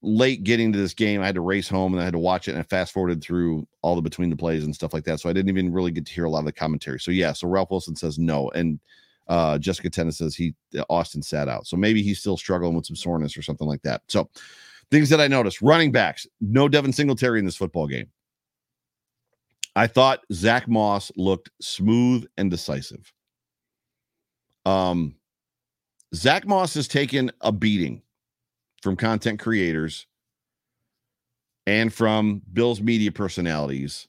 late getting to this game. I had to race home and I had to watch it and I fast forwarded through all the between the plays and stuff like that. So I didn't even really get to hear a lot of the commentary. So yeah, so Ralph Wilson says no. And uh Jessica Tennis says he Austin sat out. So maybe he's still struggling with some soreness or something like that. So things that I noticed running backs, no Devin Singletary in this football game. I thought Zach Moss looked smooth and decisive. Um, Zach Moss has taken a beating from content creators and from Bill's media personalities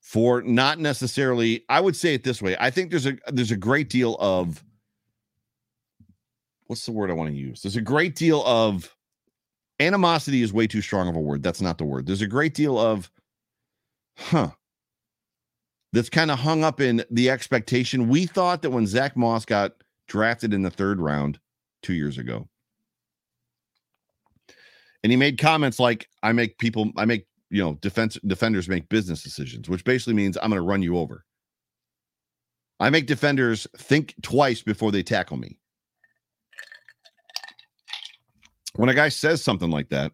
for not necessarily I would say it this way. I think there's a there's a great deal of what's the word I want to use? There's a great deal of animosity is way too strong of a word. That's not the word. There's a great deal of huh that's kind of hung up in the expectation. We thought that when Zach Moss got drafted in the third round two years ago, and he made comments like i make people i make you know defense defenders make business decisions which basically means i'm going to run you over i make defenders think twice before they tackle me when a guy says something like that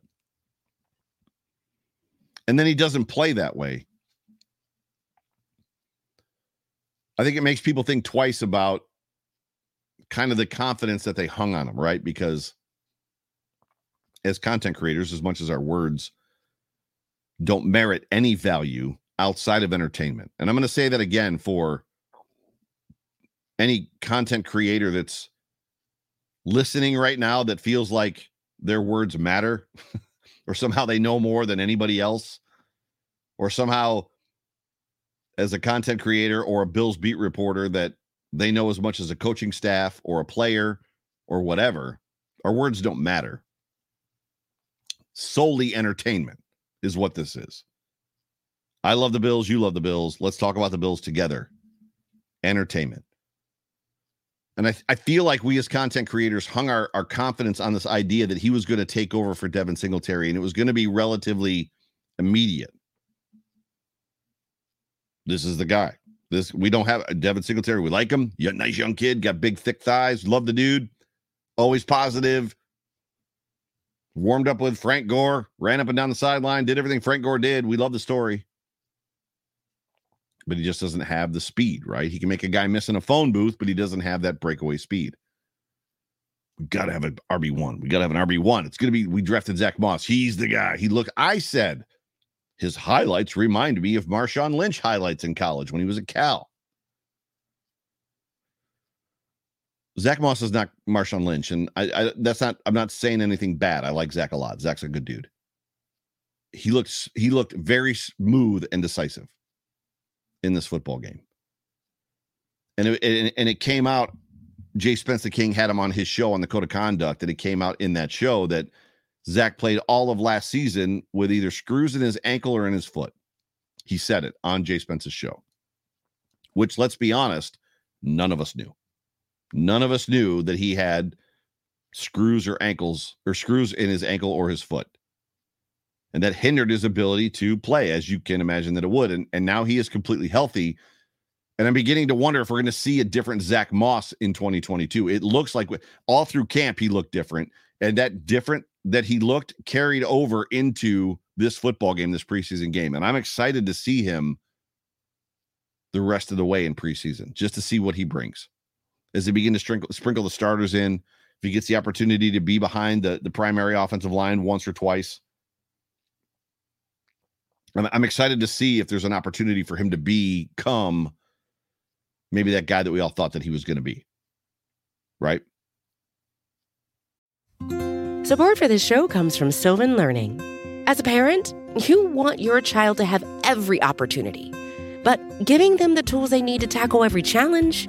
and then he doesn't play that way, I think it makes people think twice about kind of the confidence that they hung on him, right? Because as content creators, as much as our words don't merit any value outside of entertainment, and I'm going to say that again for any content creator that's listening right now that feels like their words matter or somehow they know more than anybody else or somehow as a content creator or a Bills beat reporter that they know as much as a coaching staff or a player or whatever. Our words don't matter. Solely entertainment is what this is. I love the Bills. You love the Bills. Let's talk about the Bills together. Entertainment. And I, I feel like we as content creators hung our, our confidence on this idea that he was going to take over for Devin Singletary and it was going to be relatively immediate. This is the guy. This we don't have Devin Singletary. We like him. You nice young kid, got big thick thighs. Love the dude. Always positive. Warmed up with Frank Gore, ran up and down the sideline, did everything Frank Gore did. We love the story. But he just doesn't have the speed, right? He can make a guy miss in a phone booth, but he doesn't have that breakaway speed. We got to have an RB1. We got to have an RB1. It's going to be, we drafted Zach Moss. He's the guy. He look. I said, his highlights remind me of Marshawn Lynch highlights in college when he was at Cal. Zach Moss is not Marshawn Lynch, and I, I, that's not. I'm not saying anything bad. I like Zach a lot. Zach's a good dude. He looks he looked very smooth and decisive in this football game, and it, and, and it came out. Jay Spencer King had him on his show on the code of conduct, and it came out in that show that Zach played all of last season with either screws in his ankle or in his foot. He said it on Jay Spence's show, which, let's be honest, none of us knew. None of us knew that he had screws or ankles or screws in his ankle or his foot. And that hindered his ability to play, as you can imagine that it would. And, and now he is completely healthy. And I'm beginning to wonder if we're going to see a different Zach Moss in 2022. It looks like all through camp, he looked different. And that different that he looked carried over into this football game, this preseason game. And I'm excited to see him the rest of the way in preseason, just to see what he brings as they begin to sprinkle, sprinkle the starters in. If he gets the opportunity to be behind the, the primary offensive line once or twice. I'm, I'm excited to see if there's an opportunity for him to become maybe that guy that we all thought that he was going to be. Right? Support for this show comes from Sylvan Learning. As a parent, you want your child to have every opportunity, but giving them the tools they need to tackle every challenge,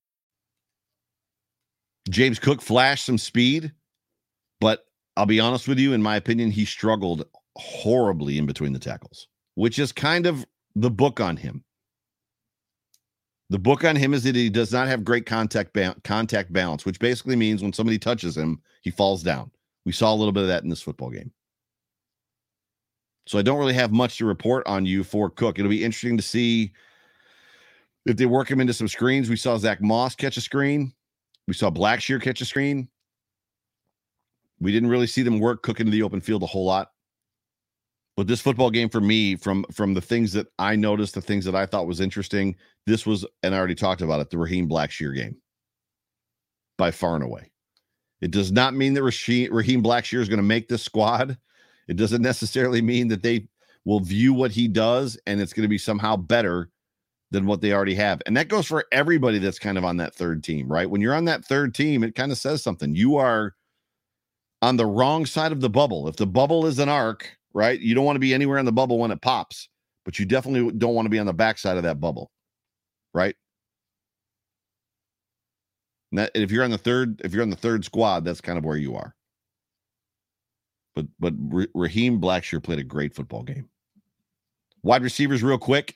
James Cook flashed some speed, but I'll be honest with you, in my opinion, he struggled horribly in between the tackles, which is kind of the book on him. The book on him is that he does not have great contact ba- contact balance, which basically means when somebody touches him, he falls down. We saw a little bit of that in this football game. So I don't really have much to report on you for Cook. It'll be interesting to see if they work him into some screens. We saw Zach Moss catch a screen. We saw Blackshear catch a screen. We didn't really see them work cooking the open field a whole lot. But this football game for me, from from the things that I noticed, the things that I thought was interesting, this was, and I already talked about it, the Raheem Blackshear game by far and away. It does not mean that Raheem Blackshear is going to make this squad. It doesn't necessarily mean that they will view what he does and it's going to be somehow better than what they already have. And that goes for everybody that's kind of on that third team, right? When you're on that third team, it kind of says something. You are on the wrong side of the bubble. If the bubble is an arc, right? You don't want to be anywhere in the bubble when it pops, but you definitely don't want to be on the backside of that bubble, right? And that, if you're on the third, if you're on the third squad, that's kind of where you are. But but Raheem Blackshear played a great football game. Wide receivers, real quick.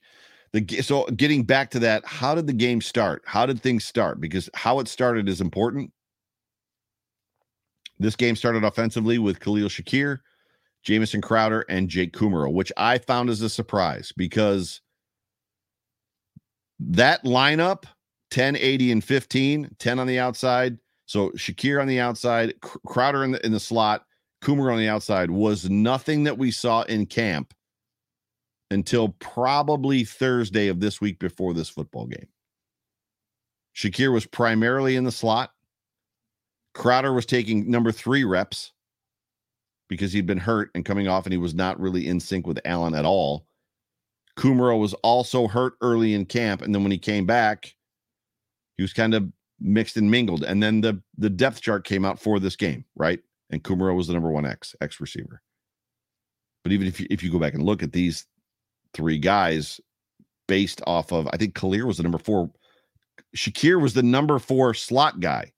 The so getting back to that, how did the game start? How did things start? Because how it started is important. This game started offensively with Khalil Shakir, Jamison Crowder, and Jake Kumerow, which I found as a surprise because that lineup 10, 80, and 15, 10 on the outside. So Shakir on the outside, Crowder in the, in the slot, Kumerow on the outside was nothing that we saw in camp until probably Thursday of this week before this football game. Shakir was primarily in the slot. Crowder was taking number three reps because he'd been hurt and coming off, and he was not really in sync with Allen at all. Kumerow was also hurt early in camp, and then when he came back, he was kind of mixed and mingled. And then the the depth chart came out for this game, right? And Kumerow was the number one X X receiver. But even if you, if you go back and look at these three guys based off of, I think Khalil was the number four. Shakir was the number four slot guy,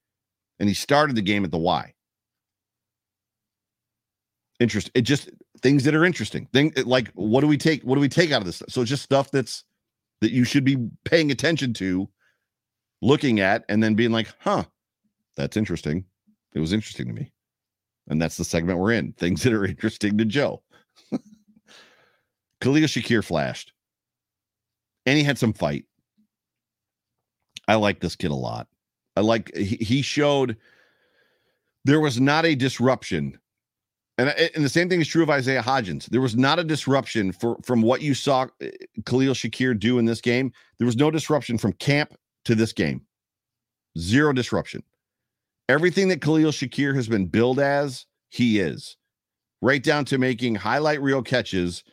and he started the game at the Y. Interest. It just things that are interesting. Thing like what do we take? What do we take out of this? So it's just stuff that's that you should be paying attention to, looking at, and then being like, huh, that's interesting. It was interesting to me. And that's the segment we're in. Things that are interesting to Joe. Khalil Shakir flashed. And he had some fight. I like this kid a lot. I like he showed there was not a disruption. And, and the same thing is true of Isaiah Hodgins. There was not a disruption for from what you saw eh, Khalil Shakir do in this game. There was no disruption from camp to this game. Zero disruption. Everything that Khalil Shakir has been billed as, he is. Right down to making highlight reel catches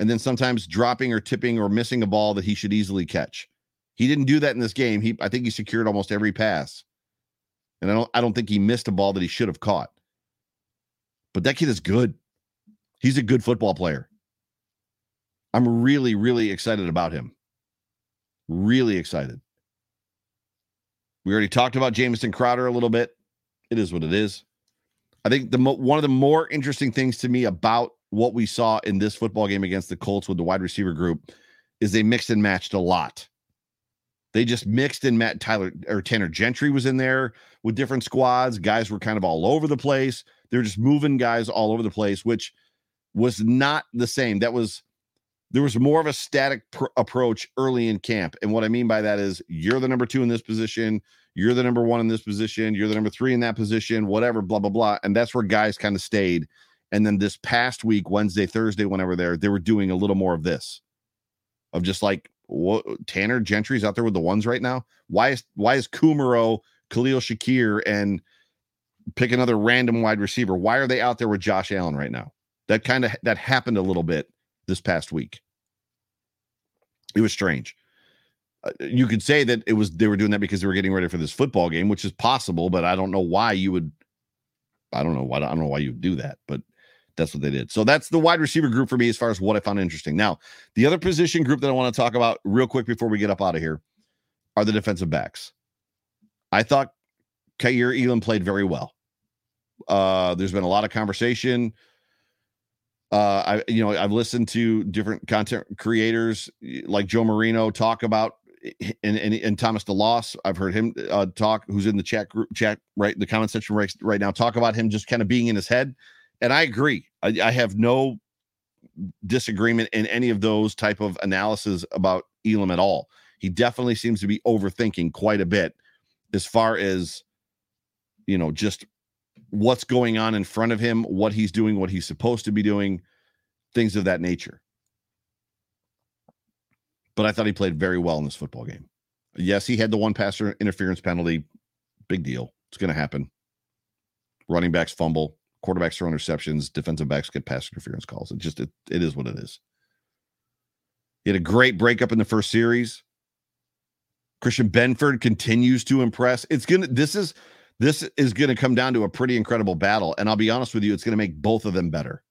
and then sometimes dropping or tipping or missing a ball that he should easily catch. He didn't do that in this game. He I think he secured almost every pass. And I don't I don't think he missed a ball that he should have caught. But that kid is good. He's a good football player. I'm really really excited about him. Really excited. We already talked about Jamison Crowder a little bit. It is what it is. I think the one of the more interesting things to me about what we saw in this football game against the Colts with the wide receiver group is they mixed and matched a lot. They just mixed and met Tyler or Tanner Gentry was in there with different squads. Guys were kind of all over the place. They're just moving guys all over the place, which was not the same. That was there was more of a static pr- approach early in camp. And what I mean by that is you're the number two in this position, you're the number one in this position, you're the number three in that position, whatever, blah, blah, blah. And that's where guys kind of stayed. And then this past week, Wednesday, Thursday, whenever there, they were doing a little more of this, of just like what Tanner Gentry's out there with the ones right now. Why is why is Kumerow, Khalil Shakir, and pick another random wide receiver? Why are they out there with Josh Allen right now? That kind of that happened a little bit this past week. It was strange. Uh, you could say that it was they were doing that because they were getting ready for this football game, which is possible, but I don't know why you would. I don't know why I don't know why you would do that, but that's what they did. So that's the wide receiver group for me as far as what I found interesting. Now, the other position group that I want to talk about real quick before we get up out of here are the defensive backs. I thought Kaiir Elam played very well. Uh, there's been a lot of conversation. Uh, I you know I've listened to different content creators like Joe Marino talk about and and, and Thomas DeLoss. I've heard him uh, talk. Who's in the chat group chat right the comment section right right now talk about him just kind of being in his head and I agree. I, I have no disagreement in any of those type of analysis about Elam at all. He definitely seems to be overthinking quite a bit as far as you know just what's going on in front of him, what he's doing, what he's supposed to be doing, things of that nature. But I thought he played very well in this football game. Yes, he had the one passer interference penalty. Big deal. It's going to happen. Running backs fumble, quarterbacks throw interceptions, defensive backs get pass interference calls. It just it, it is what it is. He had a great breakup in the first series. Christian Benford continues to impress. It's gonna this is this is gonna come down to a pretty incredible battle. And I'll be honest with you, it's gonna make both of them better.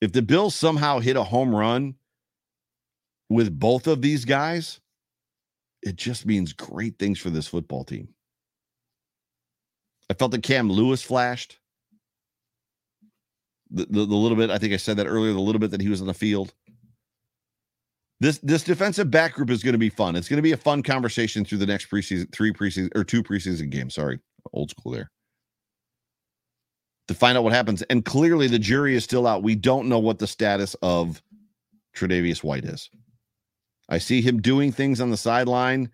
If the Bills somehow hit a home run with both of these guys, it just means great things for this football team. I felt that Cam Lewis flashed. The, the, the, little bit, I think I said that earlier, the little bit that he was on the field. This this defensive back group is going to be fun. It's going to be a fun conversation through the next preseason, three preseason or two preseason games. Sorry, old school there. To find out what happens. And clearly the jury is still out. We don't know what the status of Tre'Davious White is. I see him doing things on the sideline,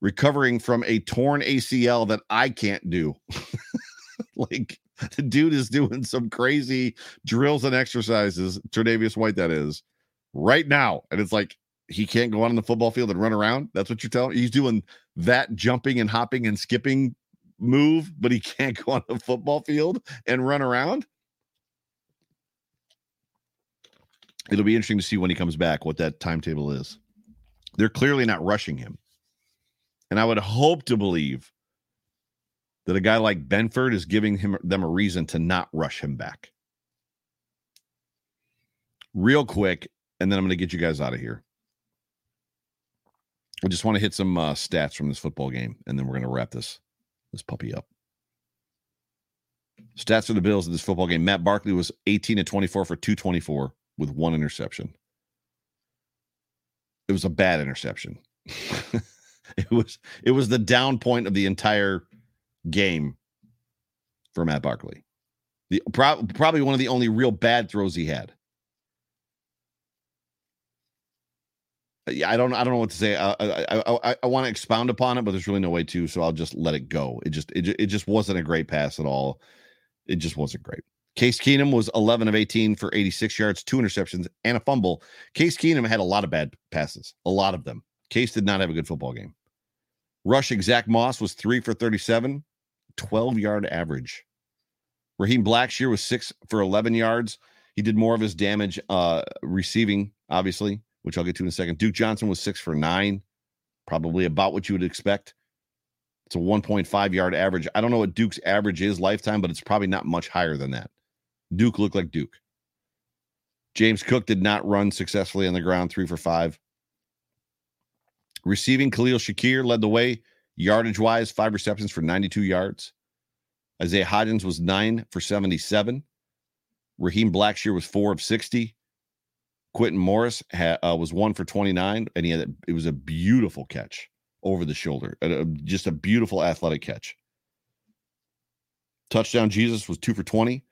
recovering from a torn ACL that I can't do. like the dude is doing some crazy drills and exercises, Tre'Davious White, that is, right now. And it's like he can't go out on the football field and run around. That's what you're telling. He's doing that jumping and hopping and skipping move, but he can't go on the football field and run around. It'll be interesting to see when he comes back what that timetable is. They're clearly not rushing him. And I would hope to believe that a guy like Benford is giving him them a reason to not rush him back. Real quick, and then I'm going to get you guys out of here. I just want to hit some uh, stats from this football game, and then we're going to wrap this this puppy up. Stats for the Bills in this football game: Matt Barkley was 18 to 24 for 224 with one interception it was a bad interception. it was it was the down point of the entire game for Matt Barkley. The pro- probably one of the only real bad throws he had. Uh, yeah, I don't I don't know what to say. I I, I, I want to expound upon it, but there's really no way to, so I'll just let it go. It just it, it just wasn't a great pass at all. It just wasn't great. Case Keenum was 11 of 18 for 86 yards, two interceptions, and a fumble. Case Keenum had a lot of bad passes, a lot of them. Case did not have a good football game. Rushing Zach Moss was three for 37, 12 yard average. Raheem Blackshear was six for 11 yards. He did more of his damage uh, receiving, obviously, which I'll get to in a second. Duke Johnson was six for nine, probably about what you would expect. It's a 1.5 yard average. I don't know what Duke's average is lifetime, but it's probably not much higher than that. Duke looked like Duke. James Cook did not run successfully on the ground, three for five. Receiving Khalil Shakir led the way, yardage wise, five receptions for 92 yards. Isaiah Hodgins was nine for 77. Raheem Blackshear was four of 60. Quintin Morris ha, uh, was one for 29, and he had it was a beautiful catch over the shoulder, a, just a beautiful athletic catch. Touchdown Jesus was two for 20.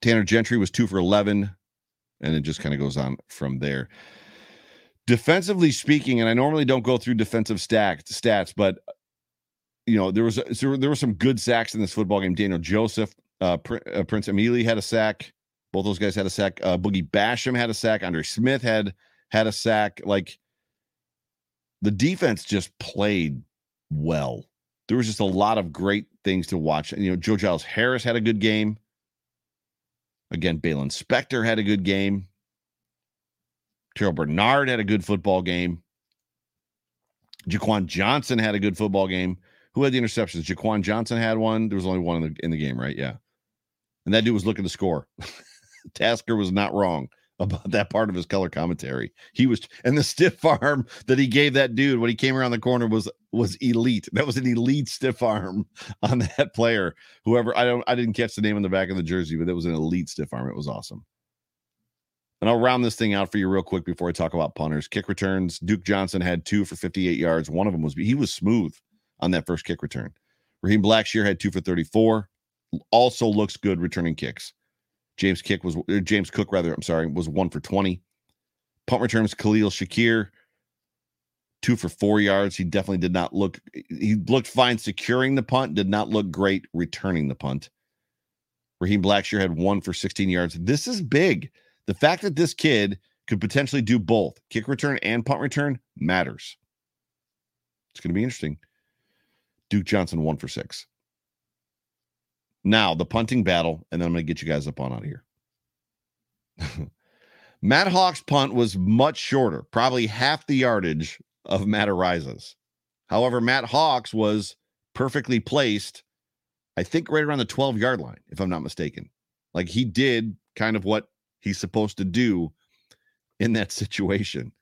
Tanner Gentry was two for 11, and it just kind of goes on from there. Defensively speaking, and I normally don't go through defensive stack, stats, but you know there was so there were some good sacks in this football game. Daniel Joseph, uh, uh, Prince Emili had a sack. Both those guys had a sack. Uh, Boogie Basham had a sack. Andre Smith had had a sack. Like the defense just played well. There was just a lot of great things to watch. And, you know, Joe Giles Harris had a good game. Again, Baylon Spector had a good game. Terrel Bernard had a good football game. Jaquan Johnson had a good football game. Who had the interceptions? Jaquan Johnson had one. There was only one in the in the game, right? Yeah. And that dude was looking to score. Tasker was not wrong about that part of his color commentary. He was, and the stiff arm that he gave that dude when he came around the corner was was elite. That was an elite stiff arm on that player. Whoever I don't, I didn't catch the name on the back of the jersey, but it was an elite stiff arm. It was awesome. And I'll round this thing out for you real quick before I talk about punters. Kick returns. Duke Johnson had two for 58 yards. One of them was he was smooth on that first kick return. Raheem Blackshear had two for 34. Also looks good returning kicks. James Kick was er, James Cook rather. I'm sorry, was one for 20. Punt returns Khalil Shakir two for four yards. He definitely did not look. He looked fine securing the punt. Did not look great returning the punt. Raheem Blackshear had one for 16 yards. This is big. The fact that this kid could potentially do both kick return and punt return matters. It's going to be interesting. Duke Johnson one for six. Now the punting battle, and then I'm going to get you guys up on out of here. Matt Haack's punt was much shorter, probably half the yardage of Matt Araiza's. However, Matt Haack's was perfectly placed, I think right around the 12 yard line, if I'm not mistaken. Like he did kind of what he's supposed to do in that situation.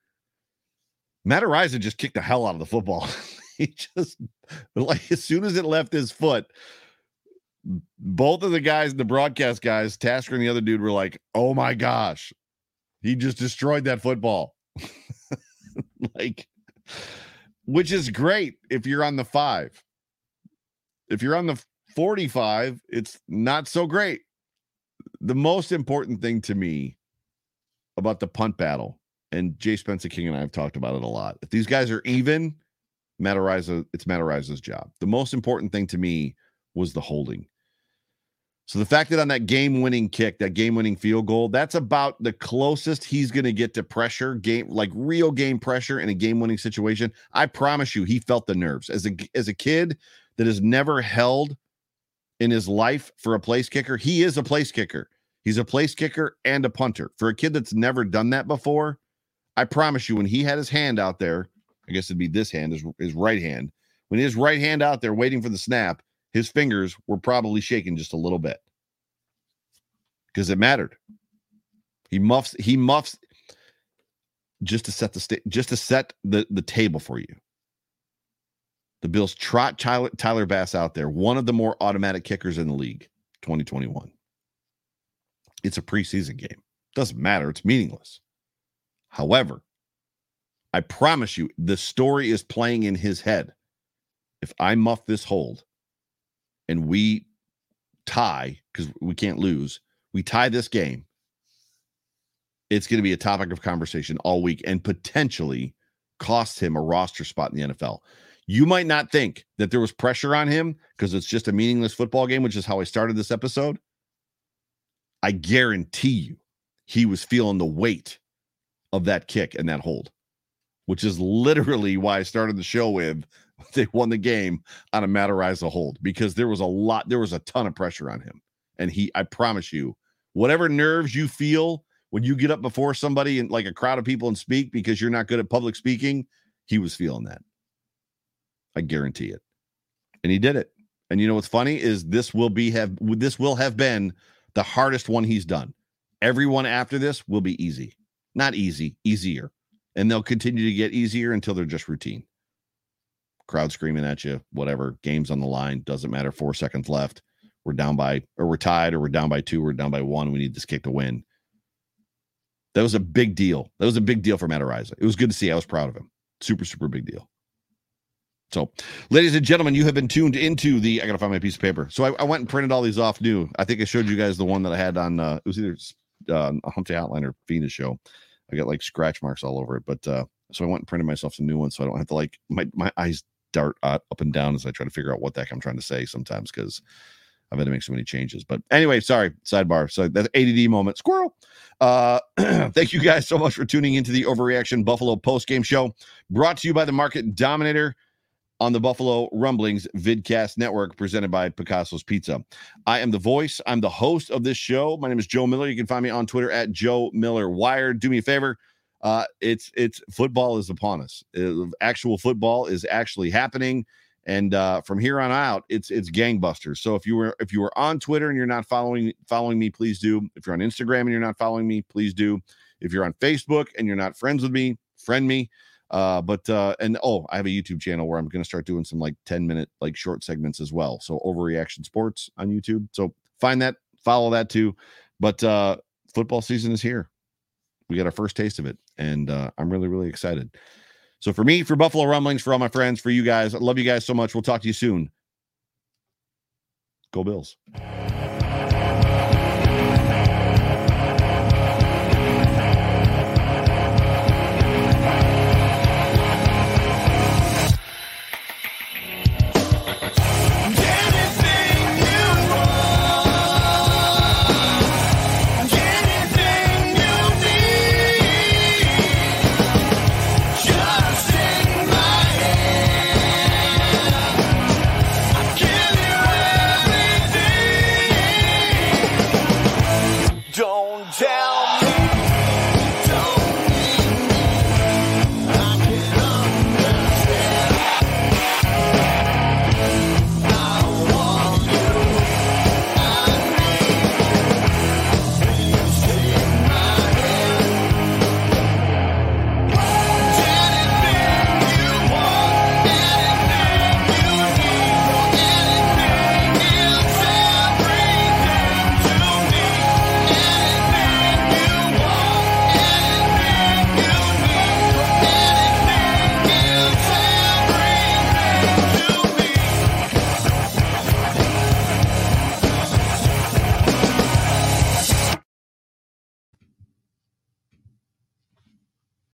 Matt Araiza just kicked the hell out of the football. he just like as soon as it left his foot, both of the guys, the broadcast guys, Tasker and the other dude, were like, "Oh my gosh, he just destroyed that football." like, which is great if you're on the five. If you're on the 45, it's not so great. The most important thing to me about the punt battle, and Jay Spencer King and I have talked about it a lot. If these guys are even, Matt Araiza, it's Matt Araiza's job. The most important thing to me was the holding. So the fact that on that game-winning kick, that game-winning field goal, that's about the closest he's going to get to pressure, game like real game pressure in a game-winning situation. I promise you, he felt the nerves as a as a kid that has never held in his life for a place kicker. He is a place kicker. He's a place kicker and a punter. For a kid that's never done that before, I promise you, when he had his hand out there, I guess it'd be this hand, his, his right hand. When his right hand out there waiting for the snap, his fingers were probably shaking just a little bit because it mattered. He muffs, he muffs just to set the state, just to set the, the table for you. The Bills trot Tyler, Tyler Bass out there, one of the more automatic kickers in the league, 2021. It's a preseason game. Doesn't matter. It's meaningless. However, I promise you, the story is playing in his head. If I muff this hold and we tie, because we can't lose, we tie this game, it's going to be a topic of conversation all week and potentially cost him a roster spot in the NFL. You might not think that there was pressure on him because it's just a meaningless football game, which is how I started this episode. I guarantee you he was feeling the weight of that kick and that hold, which is literally why I started the show with they won the game on a Matt Araiza hold because there was a lot, there was a ton of pressure on him. And he, I promise you, whatever nerves you feel when you get up before somebody and like a crowd of people and speak because you're not good at public speaking, he was feeling that. I guarantee it. And he did it. And you know what's funny is this will be have this will have been the hardest one he's done. Everyone after this will be easy. Not easy, easier. And they'll continue to get easier until they're just routine. Crowd screaming at you, whatever, games on the line, doesn't matter. Four seconds left. We're down by, or we're tied, or we're down by two, we're down by one. We need this kick to win. That was a big deal. That was a big deal for Matt Araiza. It was good to see. I was proud of him. Super, super big deal. So, ladies and gentlemen, you have been tuned into the. I gotta find my piece of paper. So I, I, went and printed all these off new. I think I showed you guys the one that I had on. Uh, it was either uh, a Hump Day Hotline or Phoenix show. I got like scratch marks all over it, but uh, so I went and printed myself some new ones, so I don't have to like my my eyes dart up and down as I try to figure out what the heck I'm trying to say sometimes because I've had to make so many changes. But anyway, sorry, sidebar. So that's ADD moment. Squirrel. Uh, thank you guys so much for tuning into the Overreaction Buffalo post game show, brought to you by the Market Dominator on the Buffalo Rumblings Vidcast Network, presented by Picasso's Pizza. I am the voice. I'm the host of this show. My name is Joe Miller. You can find me on Twitter at Joe Miller Wired. Do me a favor. Uh, it's it's football is upon us. Uh, actual football is actually happening, and uh, from here on out, it's it's gangbusters. So if you were if you were on Twitter and you're not following following me, please do. If you're on Instagram and you're not following me, please do. If you're on Facebook and you're not friends with me, friend me. Uh, but uh, and oh, I have a YouTube channel where I'm gonna start doing some like 10 minute like short segments as well. So overreaction sports on YouTube. So find that, follow that too. But uh football season is here. We got our first taste of it, and uh, I'm really, really excited. So for me, for Buffalo Rumblings, for all my friends, for you guys, I love you guys so much. We'll talk to you soon. Go Bills.